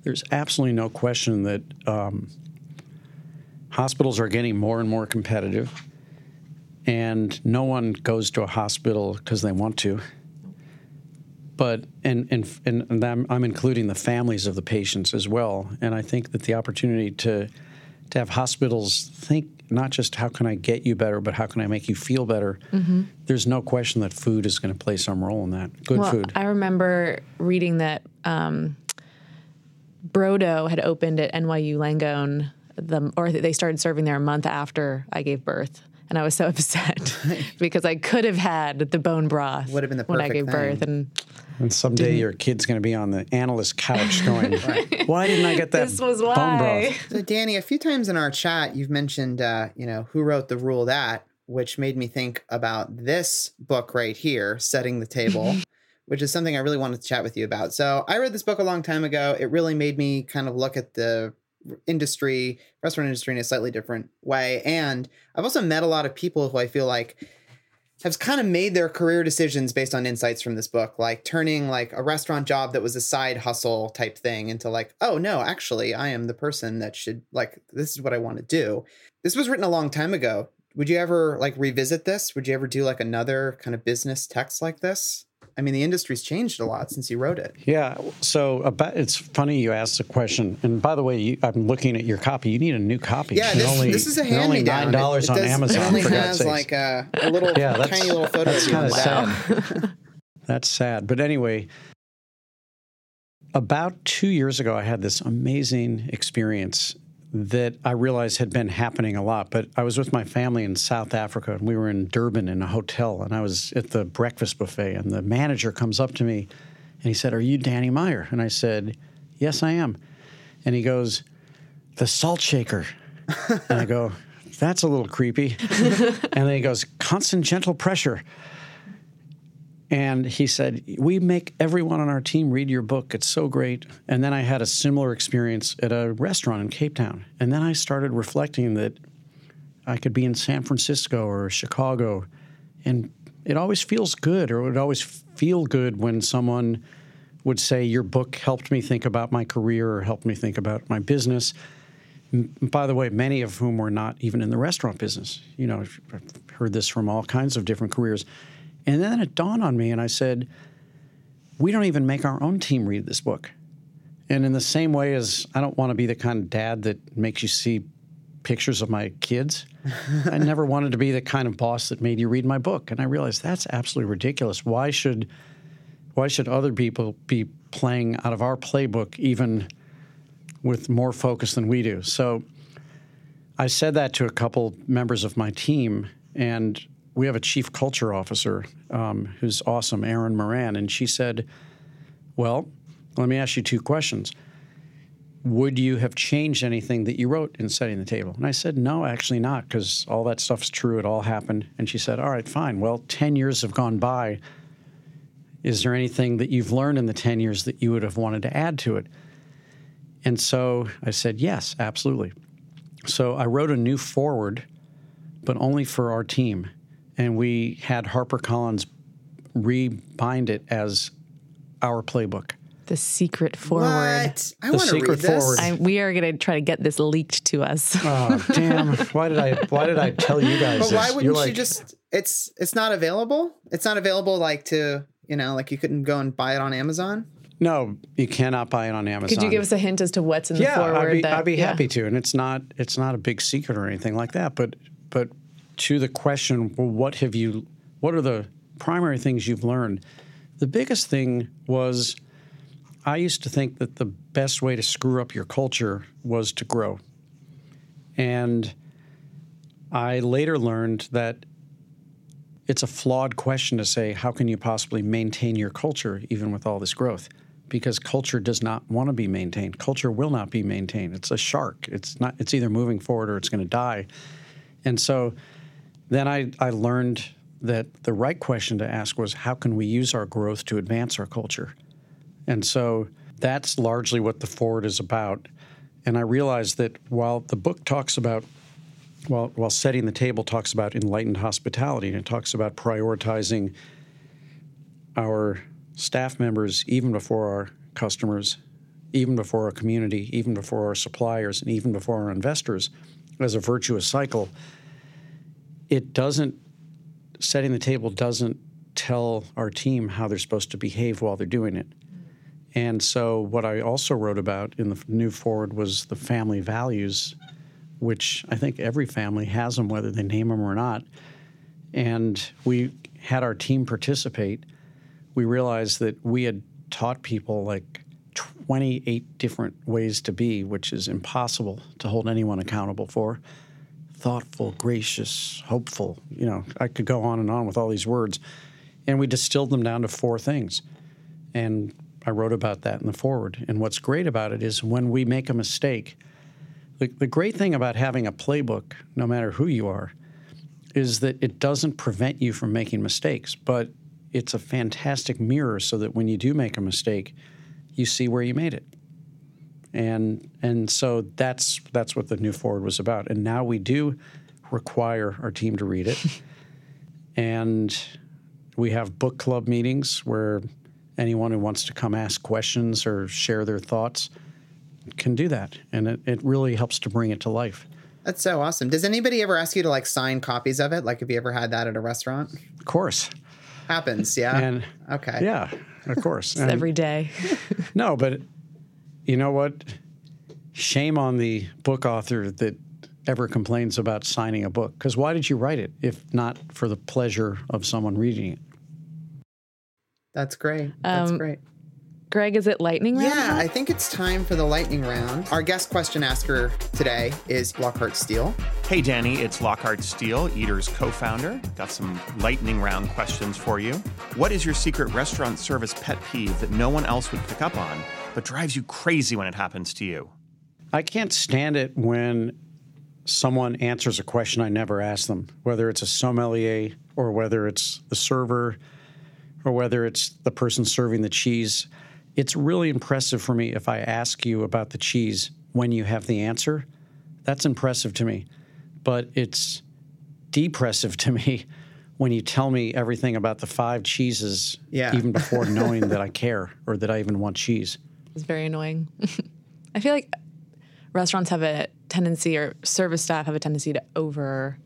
there's absolutely no question that um, hospitals are getting more and more competitive, and no one goes to a hospital because they want to. But and and and I'm, I'm including the families of the patients as well, and I think that the opportunity to to have hospitals think not just how can I get you better, but how can I make you feel better. Mm-hmm. There's no question that food is going to play some role in that. Good well, food. I remember reading that um, Brodo had opened at NYU Langone, the, or they started serving there a month after I gave birth. And I was so (laughs) upset (laughs) because I could have had the bone broth Would have been the when I gave thing. birth. And, and someday didn't. your kid's going to be on the analyst couch going, (laughs) "Why didn't I get that this was why. bone broth?" So, Danny, a few times in our chat, you've mentioned, uh, you know, who wrote the rule that, which made me think about this book right here, setting the table. which is something I really wanted to chat with you about. So I read this book a long time ago. It really made me kind of look at the industry, restaurant industry in a slightly different way. And I've also met a lot of people who I feel like have kind of made their career decisions based on insights from this book, like turning like a restaurant job that was a side hustle type thing into like, oh no, actually, I am the person that should like this is what I want to do. This was written a long time ago. Would you ever like revisit this? Would you ever do like another kind of business text like this? I mean, the industry's changed a lot since you wrote it. Yeah. So uh, about, it's funny you asked the question. And by the way, you, I'm looking at your copy. You need a new copy. Yeah, this, only, this is a hand Only nine dollars on Amazon. It only for has like a, a little (laughs) yeah, tiny little photo. That's kind of sad. (laughs) that's sad. But anyway, about two years ago, I had this amazing experience that I realized had been happening a lot. But I was with my family in South Africa, and we were in Durban in a hotel, and I was at the breakfast buffet, and the manager comes up to me, and he said, "Are you Danny Meyer?" And I said, "Yes, I am." And he goes, "The salt shaker," and I go, "That's a little creepy." (laughs) and then he goes, "Constant gentle pressure." And he said, We make everyone on our team read your book. It's so great. And then I had a similar experience at a restaurant in Cape Town. And then I started reflecting that I could be in San Francisco or Chicago. And it always feels good, or it would always feel good when someone would say, Your book helped me think about my career or helped me think about my business. by the way, many of whom were not even in the restaurant business. You know, I've heard this from all kinds of different careers. And then it dawned on me, and I said, we don't even make our own team read this book. And in the same way as I don't want to be the kind of dad that makes you see pictures of my kids, I (laughs) never wanted to be the kind of boss that made you read my book. And I realized that's absolutely ridiculous. Why should why should other people be playing out of our playbook even with more focus than we do? So I said that to a couple members of my team, and we have a chief culture officer um, who's awesome, Erin Moran, and she said, "Well, let me ask you two questions. Would you have changed anything that you wrote in setting the table?" And I said, "No, actually not, because all that stuff's true. It all happened." And she said, "All right, fine. Well, ten years have gone by. Is there anything that you've learned in the ten years that you would have wanted to add to it?" And so I said, "Yes, absolutely." So I wrote a new forward, but only for our team and we had HarperCollins rebind it as our playbook. The secret forward. What? I The want to secret read this. forward. I, we are going to try to get this leaked to us. (laughs) Oh damn! Why did I? Why did I tell you guys? But why wouldn't You're you like, just? It's it's not available. It's not available like to you know like you couldn't go and buy it on Amazon. No, you cannot buy it on Amazon. Could you give us a hint as to what's in the Yeah, forward? I'd be, that, I'd be yeah. happy to, and it's not it's not a big secret or anything like that. But but to the question, well, what have you? What are the primary things you've learned? The biggest thing was I used to think that the best way to screw up your culture was to grow, and I later learned that it's a flawed question to say, how can you possibly maintain your culture even with all this growth? Because culture does not want to be maintained. Culture will not be maintained. It's a shark. It's not. It's either moving forward or it's going to die. And so, then I, I learned that the right question to ask was, how can we use our growth to advance our culture? And so that's largely what the forward is about. And I realized that while the book talks about while, while setting the table talks about enlightened hospitality and it talks about prioritizing our staff members even before our customers, even before our community, even before our suppliers, and even before our investors as a virtuous cycle, it doesn't, setting the table doesn't tell our team how they're supposed to behave while they're doing it. And so, what I also wrote about in the new forward was the family values which I think every family has them, whether they name them or not. And we had our team participate. We realized that we had taught people like 28 different ways to be, which is impossible to hold anyone accountable for. Thoughtful, gracious, hopeful. You know, I could go on and on with all these words. And we distilled them down to four things. And I wrote about that in the forward. And what's great about it is when we make a mistake, the, the great thing about having a playbook, no matter who you are, is that it doesn't prevent you from making mistakes, but it's a fantastic mirror so that when you do make a mistake, you see where you made it. And and so that's that's what the new forward was about. And now we do require our team to read it. (laughs) and we have book club meetings where anyone who wants to come ask questions or share their thoughts can do that. And it, it really helps to bring it to life. That's so awesome. Does anybody ever ask you to like sign copies of it? Like, have you ever had that at a restaurant? Of course. Happens, yeah. And okay. yeah, of course. It's every day. (laughs) no, but you know what? Shame on the book author that ever complains about signing a book. Because why did you write it if not for the pleasure of someone reading it? That's great. That's Um, great. Greg, is it lightning round? Yeah. I think it's time for the lightning round. Our guest question asker today is Lockhart Steele. Hey, Danny, it's Lockhart Steele, Eater's co founder. Got some lightning round questions for you. What is your secret restaurant service pet peeve that no one else would pick up on, but drives you crazy when it happens to you? I can't stand it when someone answers a question I never asked them, whether it's a sommelier or whether it's the server or whether it's the person serving the cheese. It's really impressive for me if I ask you about the cheese when you have the answer. That's impressive to me. But it's depressive to me when you tell me everything about the five cheeses Yeah. even before (laughs) knowing that I care or that I even want cheese. It's very annoying. (laughs) I feel like restaurants have a tendency, or service staff have a tendency to over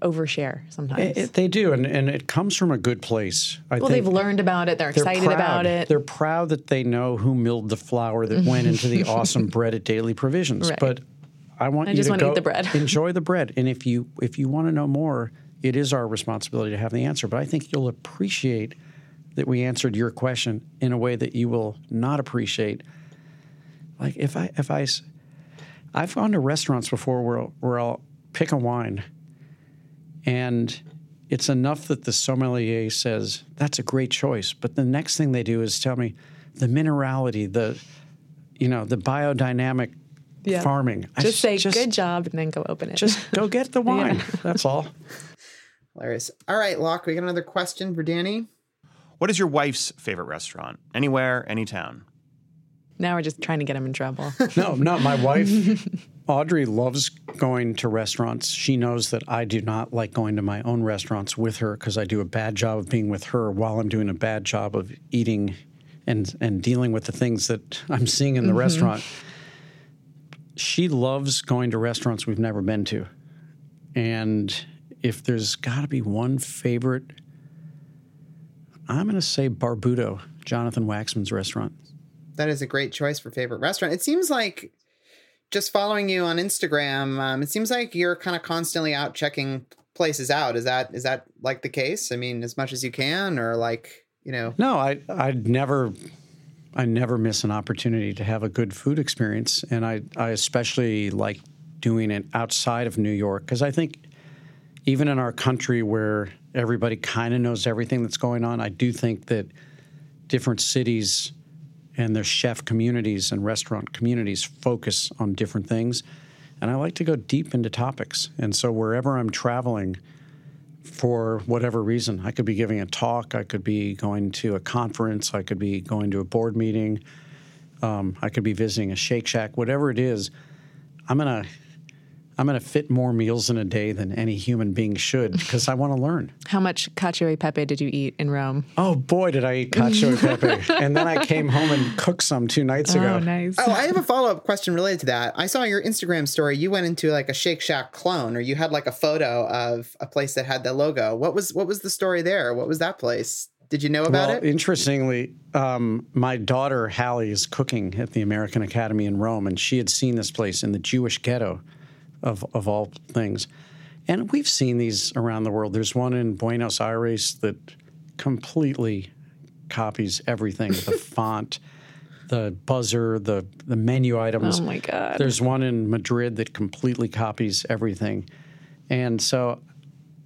overshare sometimes. It- they do, and, and it comes from a good place. I well, they've learned about it. They're they're excited proud. about it. They're proud that they know who milled the flour that (laughs) went into the awesome bread at Daily Provisions. Right. But I want I you to go the bread. (laughs) enjoy the bread, and if you if you want to know more, it is our responsibility to have the answer. But I think you'll appreciate that we answered your question in a way that you will not appreciate. Like if I if I I've gone to restaurants before where where I'll pick a wine and it's enough that the sommelier says that's a great choice but the next thing they do is tell me the minerality the you know the biodynamic Yeah. farming I just say just, good job and then go open it. just go get the (laughs) wine that's all Hilarious. All right, Locke, we got another question for Danny. What is your wife's favorite restaurant? Anywhere, any town. now we're just trying to get him in trouble. (laughs) no no my wife audrey loves going to restaurants she knows that i do not like going to my own restaurants with her because i do a bad job of being with her while i'm doing a bad job of eating and and dealing with the things that i'm seeing in the mm-hmm. restaurant she loves going to restaurants we've never been to and if there's got to be one favorite i'm going to say barbuto jonathan waxman's restaurant That is a great choice for favorite restaurant. It seems like just following you on Instagram, um, it seems like you're kind of constantly out checking places out. Is that is that like the case? I mean, as much as you can, or like you know, No, I I never I never miss an opportunity to have a good food experience, and I I especially like doing it outside of New York because I think even in our country where everybody kind of knows everything that's going on, I do think that different cities and their chef communities and restaurant communities focus on different things. And I like to go deep into topics. And so wherever I'm traveling, for whatever reason. I could be giving a talk, I could be going to a conference, I could be going to a board meeting, um, I could be visiting a Shake Shack, whatever it is. I'm gonna I'm gonna fit more meals in a day than any human being should because I want to learn. (laughs) How much cacio e pepe did you eat in Rome? Oh boy, did I eat cacio e pepe! (laughs) and then I came home and cooked some two nights ago. Oh, nice. Oh, I have a follow up question related to that. I saw your Instagram story. You went into like a Shake Shack clone, or you had like a photo of a place that had the logo. What was what was the story there? What was that place? Did you know about well, it? interestingly, um, my daughter Hallie is cooking at the American Academy in Rome, and she had seen this place in the Jewish ghetto, of of all things. And we've seen these around the world. There's one in Buenos Aires that completely copies everything: the (laughs) font, the buzzer, the the menu items. Oh my God. There's one in Madrid that completely copies everything, and so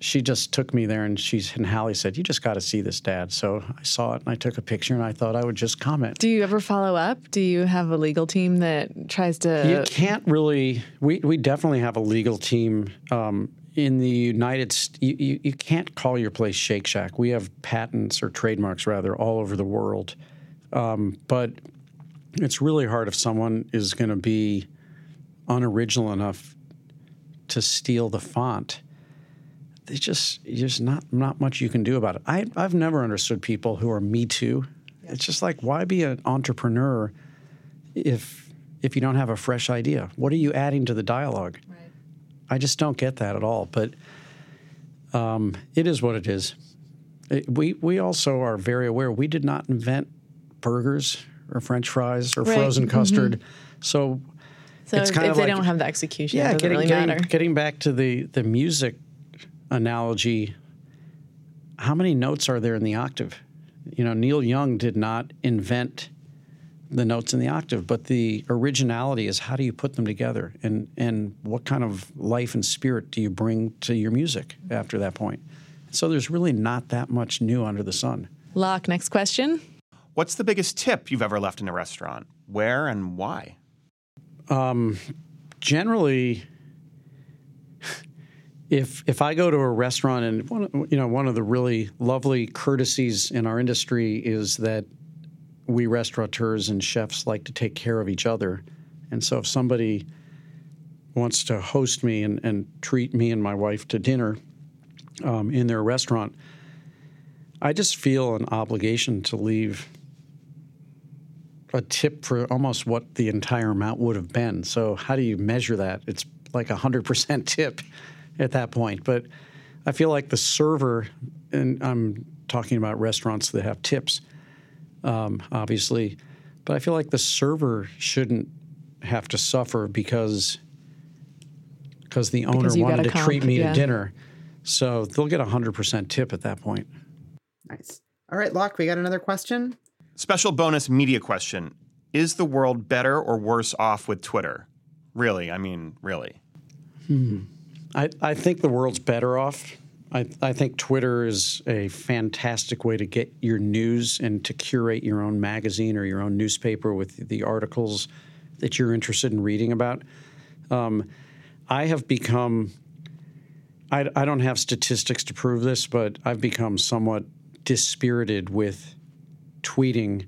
she just took me there and she's and Hallie said, You just gotta see this, Dad. So I saw it and I took a picture and I thought I would just comment. Do you ever follow up? Do you have a legal team that tries to you can't really we, we definitely have a legal team um, in the United States. You, you, you can't call your place Shake Shack. We have patents or trademarks rather all over the world. Um, but it's really hard if someone is going to be unoriginal enough to steal the font. There's just there's not not much you can do about it. I I've never understood people who are Me Too. It's just like why be an entrepreneur if if you don't have a fresh idea? What are you adding to the dialogue? I just don't get that at all. But um, it is what it is. It- we we also are very aware we did not invent burgers or French fries or Right. frozen custard. So so it's if, kind if they like- don't have the execution, yeah, it doesn't getting, really getting, matter. getting back to the the music analogy, how many notes are there in the octave? You know, Neil Young did not invent the notes in the octave, but the originality is how do you put them together, and and what kind of life and spirit do you bring to your music after that point? So there's really not that much new under the sun. Locke, next question. What's the biggest tip you've ever left in a restaurant? Where and why? Um, generally if if I go to a restaurant and one you know one of the really lovely courtesies in our industry is that we restaurateurs and chefs like to take care of each other, and so if somebody wants to host me and, and treat me and my wife to dinner um, in their restaurant, I just feel an obligation to leave a tip for almost what the entire amount would have been. So how do you measure that? It's like a hundred percent tip at that point. But I feel like the server, and I'm talking about restaurants that have tips, um, obviously, but I feel like the server shouldn't have to suffer because because the owner Because wanted to comp, treat me yeah. to dinner. So they'll get a hundred percent tip at that point. Nice. All right, Locke, we got another question. Special bonus media question Is the world better or worse off with Twitter? Really? I mean, really. I, I think the world's better off. I, I think Twitter is a fantastic way to get your news and to curate your own magazine or your own newspaper with the articles that you're interested in reading about. Um, I have become, I, I don't have statistics to prove this, but I've become somewhat dispirited with tweeting,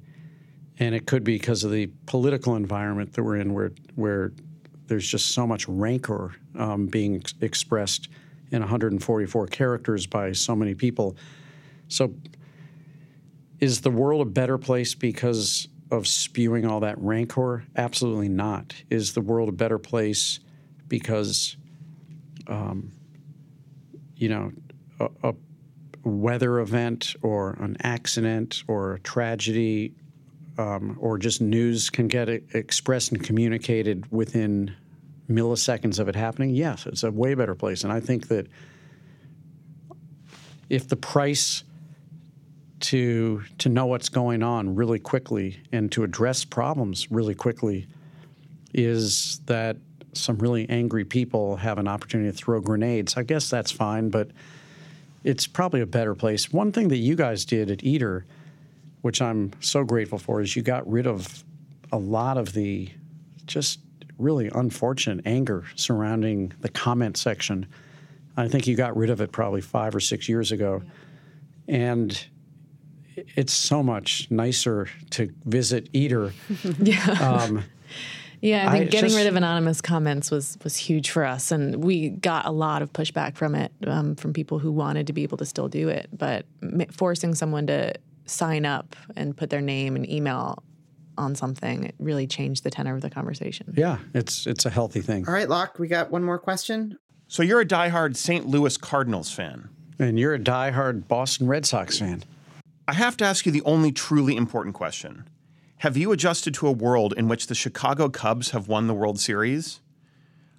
and it could be because of the political environment that we're in, where where there's just so much rancor um, being ex- expressed in 144 characters by so many people. So, is the world a better place because of spewing all that rancor? Absolutely not. Is the world a better place because, um, you know, a, a weather event or an accident or a tragedy um, or just news can get expressed and communicated within milliseconds of it happening, yes, it's a way better place. And I think that if the price to to know what's going on really quickly and to address problems really quickly is that some really angry people have an opportunity to throw grenades. I guess that's fine, but it's probably a better place. One thing that you guys did at Eater, which I'm so grateful for, is you got rid of a lot of the just really unfortunate anger surrounding the comment section. I think you got rid of it probably five or six years ago. And it's so much nicer to visit Eater. (laughs) Um, Yeah, I I think getting just- rid of anonymous comments was was huge for us, and we got a lot of pushback from it um, from people who wanted to be able to still do it, but m- forcing someone to sign up and put their name and email on something it really changed the tenor of the conversation. yeah, it's it's a healthy thing. All right, Locke, we got one more question. So you're a diehard St. Louis Cardinals fan. And you're a diehard Boston Red Sox fan. I have to ask you the only truly important question. Have you adjusted to a world in which the Chicago Cubs have won the World Series?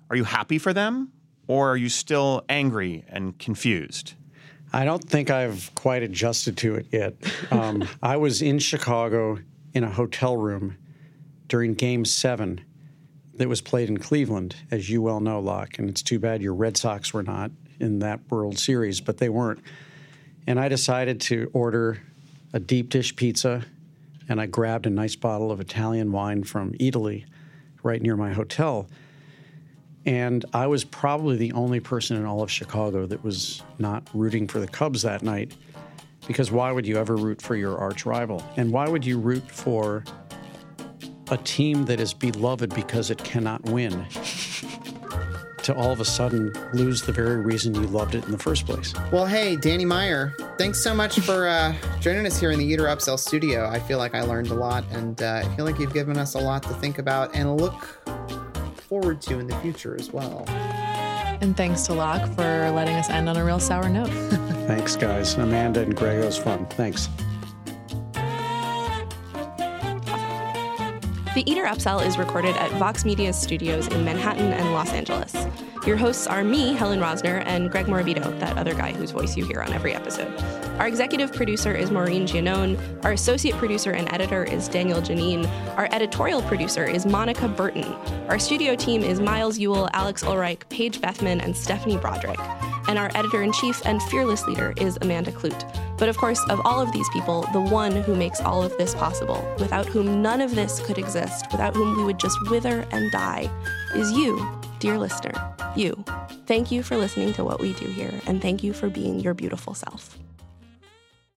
Are you happy for them? Or are you still angry and confused? I don't think I've quite adjusted to it yet. Um, (laughs) I was in Chicago in a hotel room during Game Seven that was played in Cleveland, as you well know, Locke. And it's too bad your Red Sox were not in that World Series, but they weren't. And I decided to order a deep dish pizza, and I grabbed a nice bottle of Italian wine from Italy right near my hotel. And I was probably the only person in all of Chicago that was not rooting for the Cubs that night. Because why would you ever root for your arch rival? And why would you root for a team that is beloved because it cannot win (laughs) to all of a sudden lose the very reason you loved it in the first place? Well, hey, Danny Meyer, thanks so much for uh, joining us here in the Eater Upsell studio. I feel like I learned a lot, and uh, I feel like you've given us a lot to think about and look forward to in the future as well. And thanks to Locke for letting us end on a real sour note. (laughs) Thanks, guys. Amanda and Greg, that was fun. Thanks. The Eater Upsell is recorded at Vox Media Studios in Manhattan and Los Angeles. Your hosts are me, Helen Rosner, and Greg Morabito, that other guy whose voice you hear on every episode. Our executive producer is Maureen Giannone. Our associate producer and editor is Daniel Janine. Our editorial producer is Monica Burton. Our studio team is Miles Ewell, Alex Ulreich, Paige Bethman, and Stephanie Broderick. And our editor in chief and fearless leader is Amanda Kludt. But of course, of all of these people, the one who makes all of this possible, without whom none of this could exist, without whom we would just wither and die, is you, dear listener. You. Thank you for listening to what we do here, and thank you for being your beautiful self.